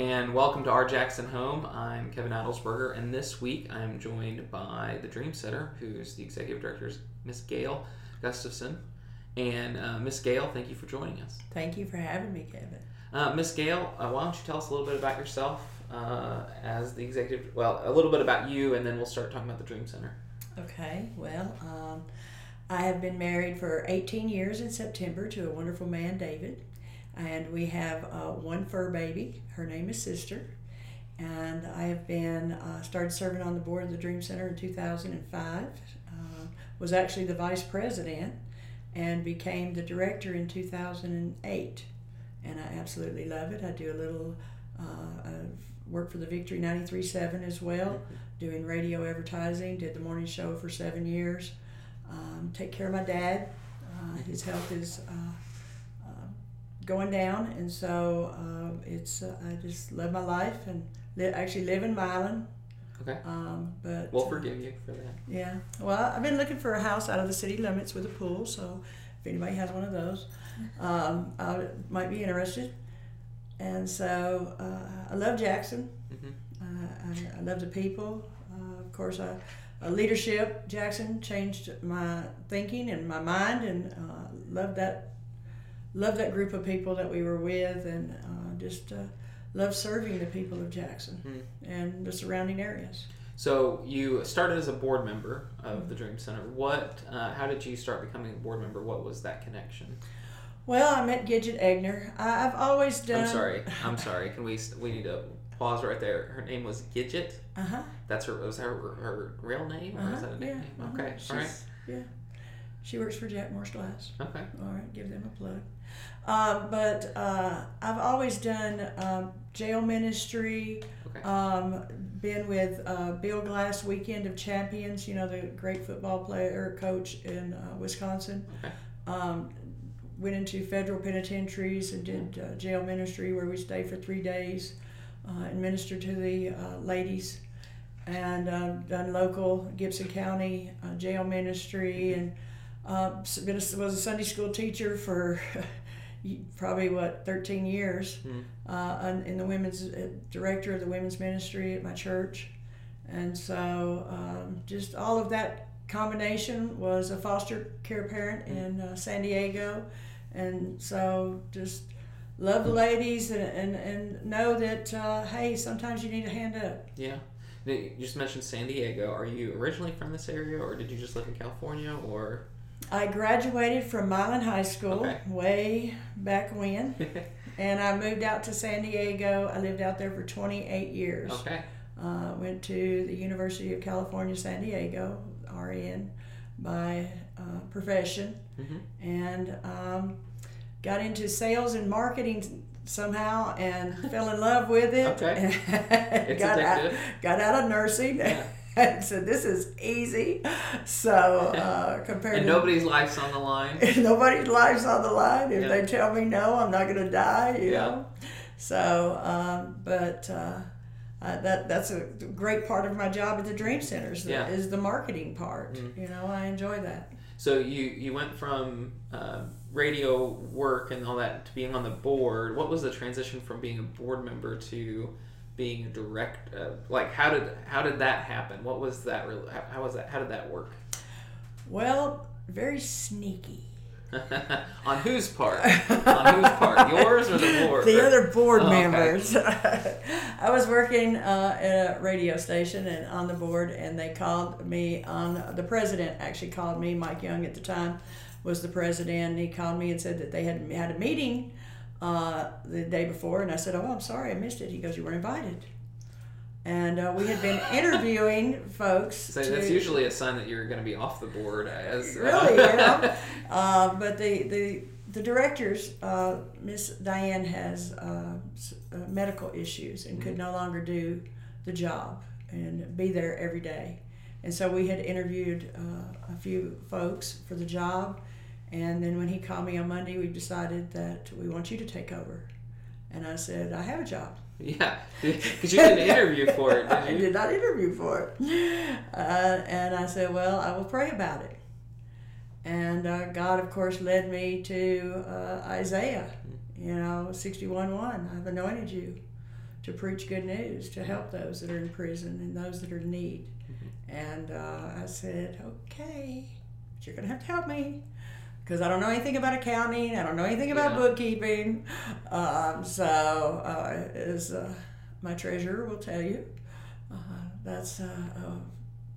and welcome to our Jackson Home. I'm Kevin Adelsberger, and this week I am joined by the Dream Center, who's the executive director, Miss Gail Gustafson. And uh, Miss Gail, thank you for joining us. Thank you for having me, Kevin. Uh, Miss Gail, uh, why don't you tell us a little bit about yourself uh, as the executive? Well, a little bit about you, and then we'll start talking about the Dream Center. Okay, well, um, I have been married for 18 years in September to a wonderful man, David. And we have uh, one fur baby. Her name is Sister. And I have been, uh, started serving on the board of the Dream Center in 2005. Uh, was actually the vice president and became the director in 2008. And I absolutely love it. I do a little uh, work for the Victory 93.7 as well, doing radio advertising, did the morning show for seven years. Um, take care of my dad. Uh, his health is uh, going down, and so uh, it's uh, I just live my life and li- actually live in Milan. Okay. Um, but We'll uh, forgive you for that. yeah. Well, I've been looking for a house out of the city limits with a pool, so if anybody has one of those, um, I might be interested. And so uh, I love Jackson. hmm Uh, I, I love the people. Uh, of course, I, uh, leadership Jackson changed my thinking and my mind, and uh, love that love that group of people that we were with, and uh, just uh, love serving the people of Jackson Mhm. and the surrounding areas. So you started as a board member of the Dream Center. What? Uh, how did you start becoming a board member? What was that connection? Well, I met Gidget Egner. I, I've always done. I'm sorry. I'm sorry. Can we? We need to pause right there. Her name was Gidget. Uh huh. That's her. Was her, her real name or is Uh-huh, that a yeah, nickname? uh-huh. Okay. All right. Yeah. She works for Jack Morse Glass. Okay. All right, give them a plug. Um, but uh, I've always done um, jail ministry. Okay. Um, been with uh, Bill Glass Weekend of Champions. You know the great football player coach in uh, Wisconsin. Okay. Um, went into federal penitentiaries and did uh, jail ministry where we stayed for three days uh, and ministered to the uh, ladies. And uh, done local Gibson County uh, jail ministry and uh, been a, was a Sunday school teacher for probably what 13 years Mhm. uh, and in the women's uh, director of the women's ministry at my church and so um, just all of that combination was a foster care parent in uh, San Diego and so just love the ladies and, and, and know that uh, hey sometimes you need a hand up Yeah. You just mentioned San Diego. Are you originally from this area, or did you just live in California, or? I graduated from Milan High School Okay. way back when and I moved out to San Diego. I lived out there for 28 years. okay. Uh, went to the University of California, San Diego, RN by uh, profession, hmm and um, got into sales and marketing somehow and fell in love with it. Okay. Got, out, got out of nursing. Yeah. and said, "This is easy." So uh, compared And to nobody's life's on the line. nobody's life's on the line. If Yeah. they tell me no, I'm not going to die. You Yeah. know. So, um, but uh, uh, that that's a great part of my job at the Dream Centers. is the, Yeah. is the marketing part. Mm. You know, I enjoy that. So you you went from uh, radio work and all that to being on the board. What was the transition from being a board member to being a direct? Uh, like how did how did that happen? What was that? How, how was that? How did that work? Well, very sneaky. on whose part? on whose part? Yours or the board? The other board Oh, okay. members. I was working uh, at a radio station and on the board, and they called me on. The president actually called me. Mike Young at the time was the president. And he called me and said that they had had a meeting uh, the day before, and I said, "Oh, I'm sorry, I missed it." He goes, "You were invited." And uh, we had been interviewing folks. So to- that's usually a sign that you're going to be off the board. As uh, really, you know. Uh, but the the the directors, uh, Miss Diane has uh, uh, medical issues and could no longer do the job and be there every day. And so we had interviewed uh, a few folks for the job. And then when he called me on Monday, we decided that we want you to take over. And I said, I have a job. yeah, because you didn't interview for it, I did you? did not interview for it. Uh, and I said, Well, I will pray about it. And uh, God, of course, led me to uh, Isaiah, you know, 61 1. I've anointed you to preach good news, to help those that are in prison and those that are in need. And uh, I said, okay, but you're going to have to help me because I don't know anything about accounting. I don't know anything about Yeah. bookkeeping. Um, so, uh, as uh, my treasurer will tell you, uh, that's uh, a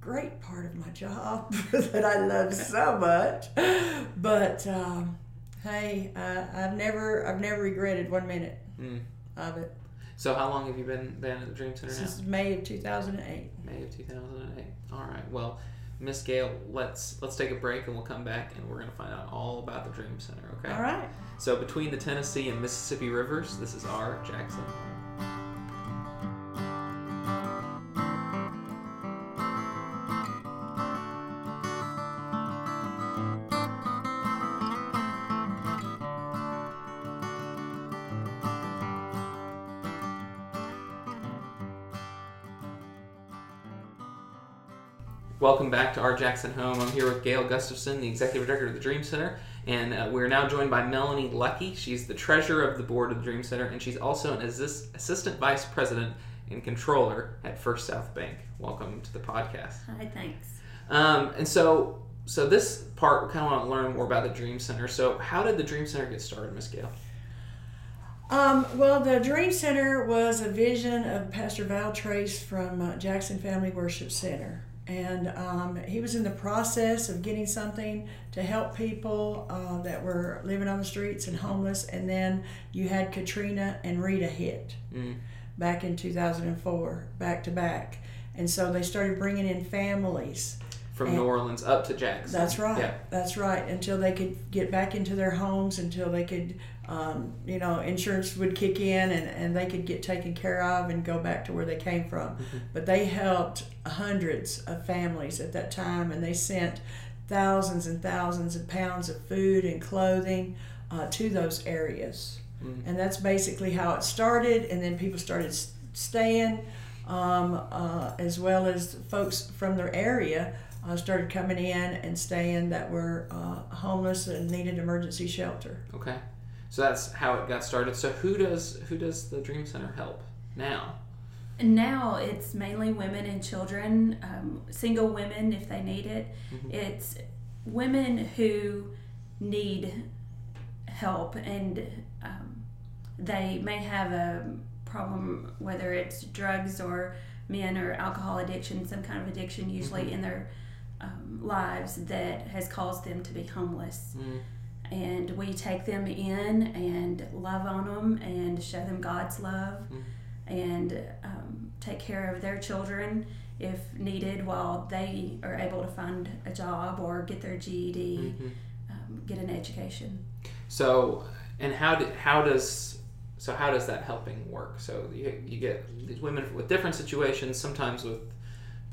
great part of my job that I love so much. But um, hey, I, I've never, I've never regretted one minute Mm. of it So how long have you been been at the Dream Center now? since May of 2008. May of 2008. All right. Well, Miss Gail, let's let's take a break and we'll come back and we're gonna find out all about the Dream Center. Okay. All right. So between the Tennessee and Mississippi rivers, this is our Jackson. Welcome back to our Jackson home. I'm here with Gail Gustafson, the executive director of the Dream Center, and uh, we're now joined by Melanie Lucky. She's the treasurer of the board of the Dream Center, and she's also an assist- assistant vice president and controller at First South Bank. Welcome to the podcast. Hi, thanks. Um, and so, so this part, we kind of want to learn more about the Dream Center. So, how did the Dream Center get started, Miss Gail? Um, well, the Dream Center was a vision of Pastor Val Trace from uh, Jackson Family Worship Center. And um, he was in the process of getting something to help people uh, that were living on the streets and homeless. And then you had Katrina and Rita hit Mm. back in 2004, back to back. And so they started bringing in families From And- New Orleans up to Jackson. That's right. Yeah. That's right. Until they could get back into their homes, until they could, um, you know, insurance would kick in and, and they could get taken care of and go back to where they came from. But they helped hundreds of families at that time and they sent thousands and thousands of pounds of food and clothing uh, to those areas. Mhm. And that's basically how it started. And then people started staying, um, uh, as well as folks from their area uh, started coming in and staying that were uh, homeless and needed emergency shelter. Okay. So that's how it got started. So who does who does the Dream Center help now? Now it's mainly women and children, um, single women if they need it. Mhm. It's women who need help and um, they may have a problem, whether it's drugs or men or alcohol addiction, some kind of addiction, usually Mhm. in their um, lives that has caused them to be homeless. Mm. And we take them in and love on them and show them God's love Mhm. and um, take care of their children if needed while they are able to find a job or get their GED, Mhm. um, get an education. So, and how did how does so how does that helping work? So you, you get these women with different situations. Sometimes with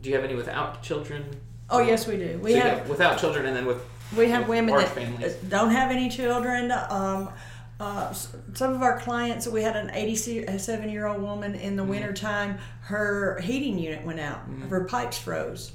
do you have any without children? Oh yes, we do. We So you have without children, and then with we have women that families. don't have any children. Um, uh, some of our clients, we had an 87 year old woman in the Mhm. wintertime, her heating unit went out, Mhm. her pipes froze.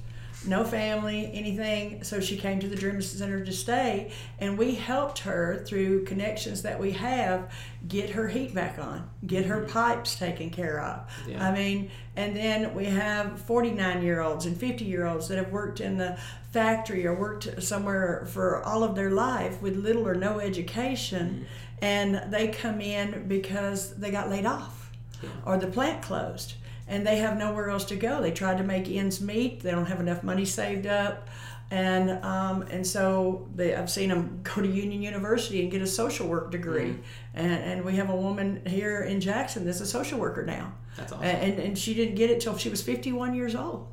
No family, anything. So she came to the Dream Center to stay, and we helped her through connections that we have get her heat back on, get her Mhm. pipes taken care of. Yeah. I mean, and then we have 49 year olds and 50 year olds that have worked in the factory or worked somewhere for all of their life with little or no education, and they come in because they got laid off Yeah. or the plant closed and they have nowhere else to go. They tried to make ends meet, they don't have enough money saved up. And um, and so they, I've seen them go to Union University and get a social work degree, Mhm. and, and we have a woman here in Jackson that's a social worker now. That's awesome. And, and she didn't get it till she was 51 years old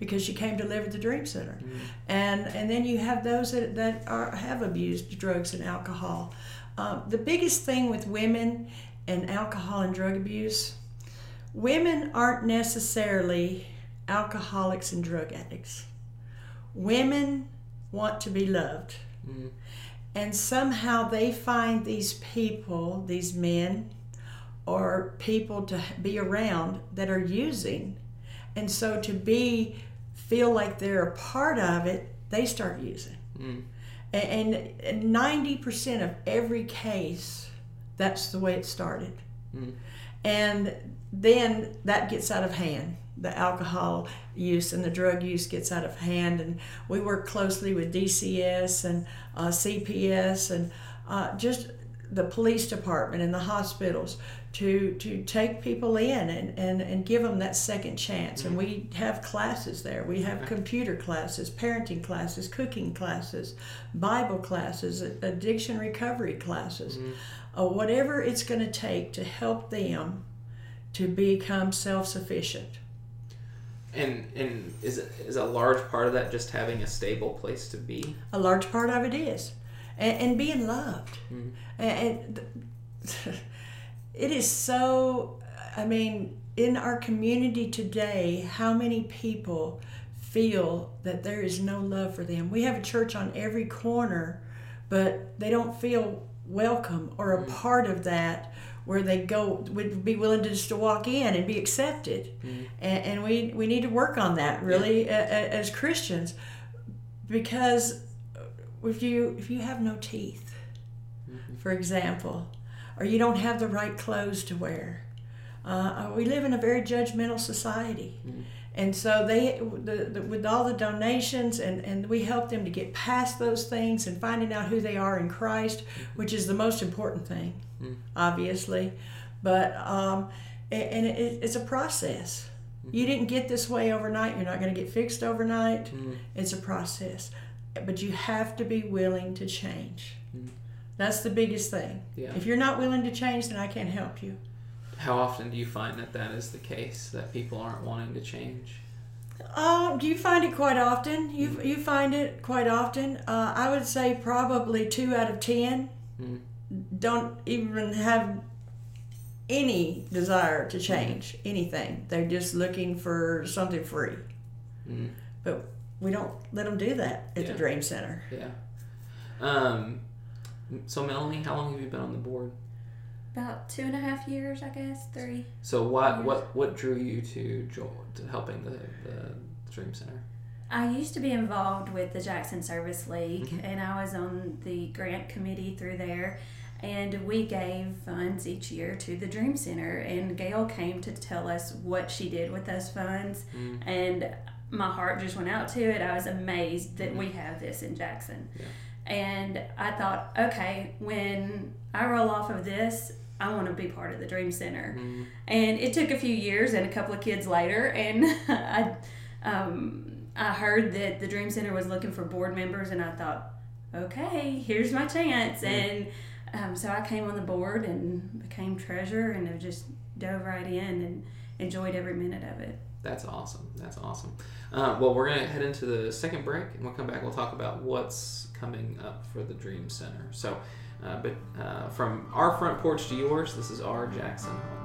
because she came to live at the Dream Center. Mhm. And, and then you have those that, that are, have abused drugs and alcohol. Um, the biggest thing with women and alcohol and drug abuse, women aren't necessarily alcoholics and drug addicts. Women want to be loved. Mhm. And somehow they find these people, these men, or people to be around that are using. And so to be, feel like they're a part of it, they start using. Mm. And and 90% of every case, that's the way it started. Mm. And then that gets out of hand. The alcohol use and the drug use gets out of hand. And we work closely with DCS and uh, CPS and uh, just the police department and the hospitals to to take people in and, and, and give them that second chance. And we have classes there. We have computer classes, parenting classes, cooking classes, Bible classes, addiction recovery classes, uh, whatever it's going to take to help them to become self sufficient. And and is it, is a large part of that just having a stable place to be? A large part of it is, and, and being loved. Mm. And, and it is so. I mean, in our community today, how many people feel that there is no love for them? We have a church on every corner, but they don't feel welcome or a part of that where they go would be willing to just to walk in and be accepted. Mm. and, and we we need to work on that really a, a, as christians because if you if you have no teeth for example or you don't have the right clothes to wear uh, we live in a very judgmental society and so they the, the, with all the donations and, and we help them to get past those things and finding out who they are in christ which is the most important thing obviously. But um, and it, it's a process. You didn't get this way overnight. You're not going to get fixed overnight. Mm. it's a process. But you have to be willing to change. That's the biggest thing. Yeah. if you're not willing to change then i can't help you How often do you find that that is the case that people aren't wanting to change? Uh, do you find it quite often? You you find it quite often. Uh, I would say probably two out of ten Mm. don't even have any desire to change anything. They're just looking for something free. Mm. But we don't let them do that at the Dream Center. Yeah. Um. So Melanie, how long have you been on the board? About two and a half years, I guess, three. So what Years. what what drew you to join to helping the the Dream Center? I used to be involved with the Jackson Service League, Mhm. and I was on the grant committee through there. And we gave funds each year to the Dream Center, and Gail came to tell us what she did with those funds. Mm. And my heart just went out to it. I was amazed that we have this in Jackson. Yeah. And I thought, okay, when I roll off of this, I want to be part of the Dream Center. Mm. And it took a few years and a couple of kids later, and I, um, I heard that the Dream Center was looking for board members, and I thought, okay, here's my chance. And um, so I came on the board and became treasurer, and I just dove right in and enjoyed every minute of it. That's awesome. That's awesome. Uh, well, we're gonna head into the second break, and we'll come back. We'll talk about what's coming up for the Dream Center. So, uh, but uh, from our front porch to yours, this is our Jackson home.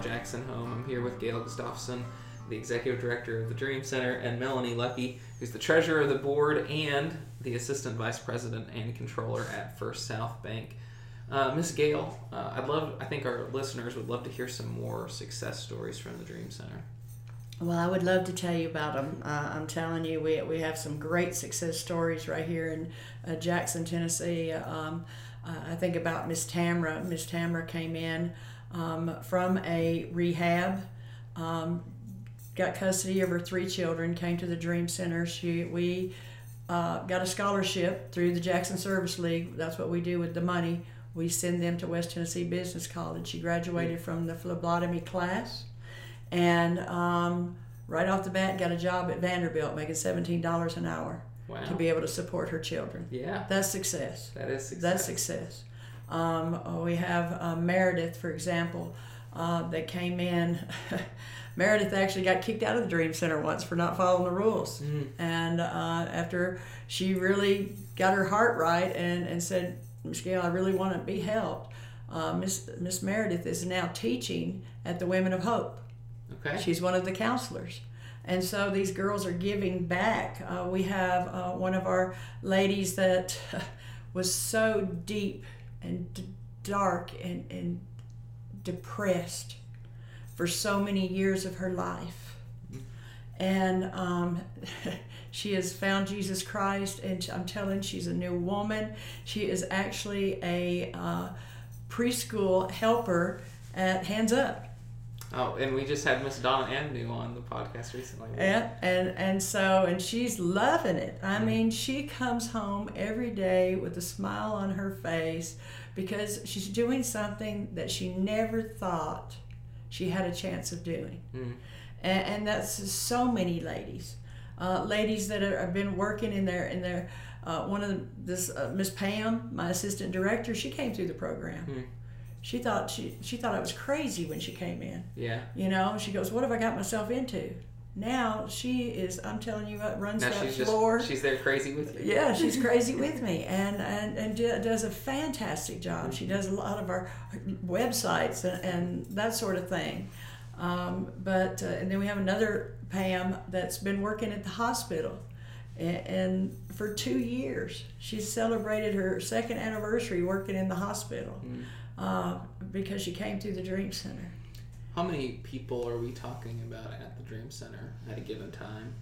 Jackson home. I'm here with Gail Gustafson, the executive director of the Dream Center, and Melanie Lucky, who's the treasurer of the board and the assistant vice president and controller at First South Bank. Uh, Miss Gail, uh, I'd love. I think our listeners would love to hear some more success stories from the Dream Center. Well, I would love to tell you about them. Uh, I'm telling you, we, we have some great success stories right here in uh, Jackson, Tennessee. Um, uh, I think about Miss Tamra. Miss Tamra came in um, from a rehab, um, got custody of her three children, came to the Dream Center. She we uh, got a scholarship through the Jackson Service League. That's what we do with the money. We send them to West Tennessee Business College. She graduated from the phlebotomy class and um, right off the bat got a job at Vanderbilt making $17 an hour Wow. to be able to support her children. yeah, That's success. that is success. That's success. Um, uh, we have uh, Meredith, for example, uh, that came in. Meredith actually got kicked out of the Dream Center once for not following the rules. Mm. And uh, after she really got her heart right and, and said, Miss Gail, I really want to be helped, uh, Miss, Miss Meredith is now teaching at the Women of Hope. Okay. She's one of the counselors. And so these girls are giving back. Uh, we have uh, one of our ladies that was so deep and d- dark and, and depressed for so many years of her life. And um, she has found Jesus Christ, and I'm telling she's a new woman. She is actually a uh, preschool helper at Hands Up. Oh, and we just had Miss Donna Agnew on the podcast recently. Yeah, and and so and she's loving it. I Mm-hmm. mean, she comes home every day with a smile on her face because she's doing something that she never thought she had a chance of doing. Mm. And, and that's so many ladies, uh, ladies that are, have been working in their in their. Uh, one of the, this uh, Miss Pam, my assistant director, she came through the program. Hmm. She thought she she thought I was crazy when she came in. Yeah. You know, she goes, "What have I got myself into?" Now she is. I'm telling you, what runs Now that she's just floor. she's there crazy with you. yeah, she's crazy with me, and and and does a fantastic job. She does a lot of our websites and, and that sort of thing. Um, but uh, and then we have another Pam that's been working at the hospital, and, and for two years she's celebrated her second anniversary working in the hospital Mm. Uh, because she came through the Dream Center. How many people are we talking about at the Dream Center at a given time?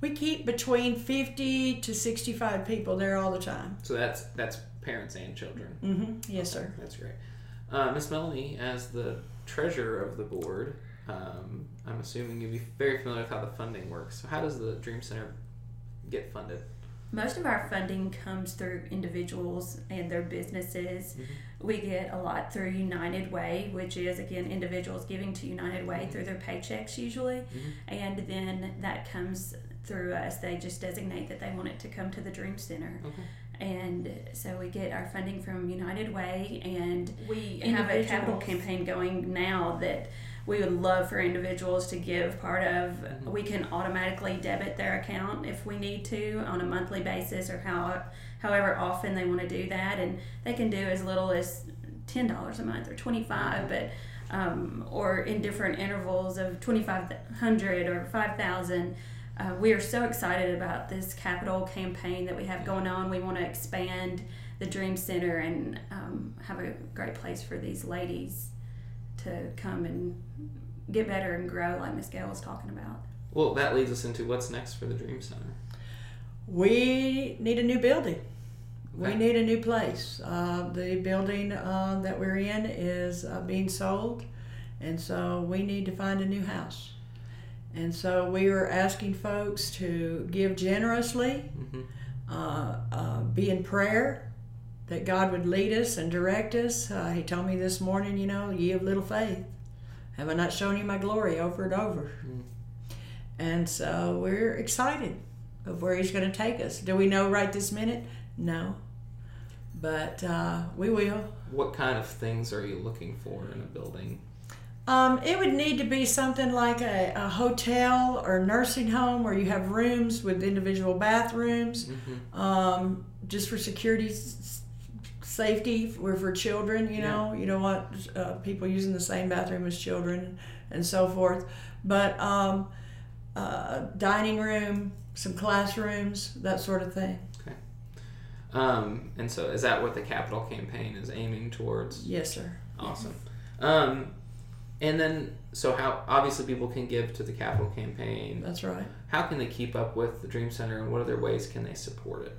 We keep between 50 to 65 people there all the time. So that's that's parents and children. Mm-hmm. Yes, sir. That's great. Uh, Miss Melanie, as the treasurer of the board, um, I'm assuming you'd be very familiar with how the funding works. So how does the Dream Center get funded? Most of our funding comes through individuals and their businesses. We get a lot through United Way, which is again individuals giving to United Way mm-hmm. through their paychecks usually, mm-hmm. and then that comes through us. They just designate that they want it to come to the Dream Center. Okay. And so we get our funding from United Way, and we have a capital campaign going now that we would love for individuals to give part of. Mhm. We can automatically debit their account if we need to on a monthly basis or how, however often they want to do that, and they can do as little as ten dollars a month or twenty five, but um, or in different intervals of twenty five hundred or five thousand. Uh, we are so excited about this capital campaign that we have going on. We want to expand the Dream Center and um, have a great place for these ladies to come and get better and grow, like Miss Gail was talking about. Well, that leads us into what's next for the Dream Center. We need a new building. We need a new place. Uh, the building uh, that we're in is uh, being sold, and so we need to find a new house. And so we are asking folks to give generously, hmm uh, uh, be in prayer, that God would lead us and direct us. Uh, he told me this morning, you know, ye of little faith, have I not shown you my glory over and over? Mm. And so we're excited of where He's going to take us. Do we know right this minute? No. But uh, we will. What kind of things are you looking for in a building? Um, it would need to be something like a, a hotel or nursing home where you have rooms with individual bathrooms, hmm um, just for security, s- safety, for, for children. You know, you don't want uh, people using the same bathroom as children and so forth. But um, uh, dining room, some classrooms, that sort of thing. Um, and so, is that what the capital campaign is aiming towards? Yes, sir. Awesome. Um, and then, so how obviously people can give to the capital campaign. That's right. How can they keep up with the Dream Center, and what other ways can they support it?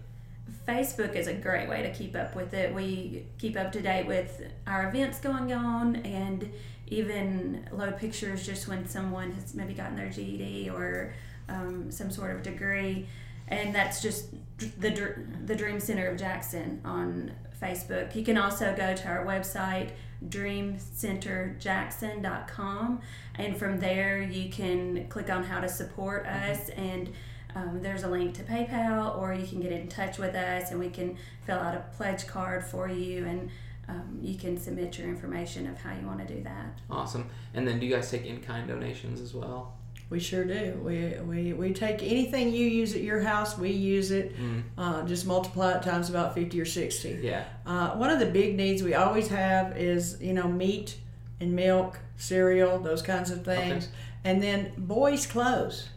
Facebook is a great way to keep up with it. We keep up to date with our events going on and even load pictures just when someone has maybe gotten their GED or um, some sort of degree. And that's just the, the Dream Center of Jackson on Facebook. You can also go to our website, dreamcenterjackson.com, and from there you can click on how to support us and um, there's a link to PayPal, or you can get in touch with us and we can fill out a pledge card for you and um, you can submit your information of how you want to do that. Awesome. And then, do you guys take in-kind donations as well? We sure do. We, we, we take anything you use at your house, we use it. Mm, Uh, just multiply it times about 50 or 60. yeah. Uh, one of the big needs we always have is, you know, meat and milk, cereal, those kinds of things. And then boys' clothes.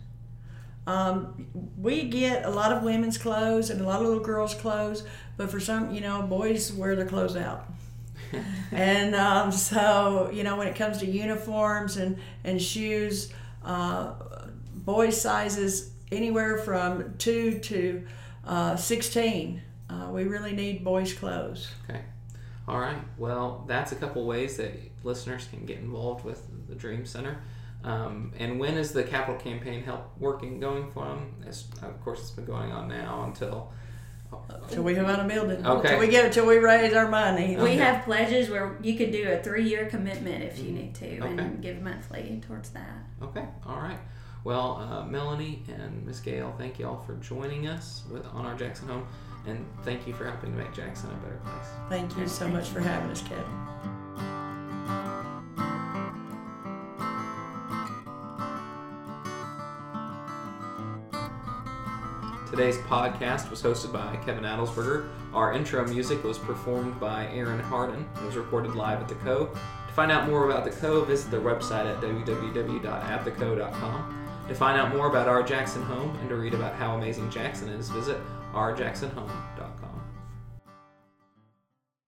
Um, we get a lot of women's clothes and a lot of little girls' clothes, but for some, you know, boys wear their clothes out. and um, so you know when it comes to uniforms and and shoes, uh, boys sizes anywhere from two to uh, sixteen. Uh, we really need boys' clothes. Okay. All right. Well, that's a couple ways that listeners can get involved with the Dream Center. Um, and when is the capital campaign help working going from? It's, of course, it's been going on now until. Till we have on a building. Okay. Till we get it. Till we raise our money. We have pledges where you could do a three-year commitment if you need to, Okay. and give monthly towards that. Okay. All right. Well, uh, Melanie and Miss Gail, thank you all for joining us with on our Jackson home, and thank you for helping to make Jackson a better place. Thank you so Thank much for having us, Kevin. Today's podcast was hosted by Kevin Adelsberger. Our intro music was performed by Aaron Harden. It was recorded live at the Co. To find out more about the Co, visit their website at www.attheco.com. To find out more about our Jackson home and to read about how amazing Jackson is, visit ourjacksonhome.com.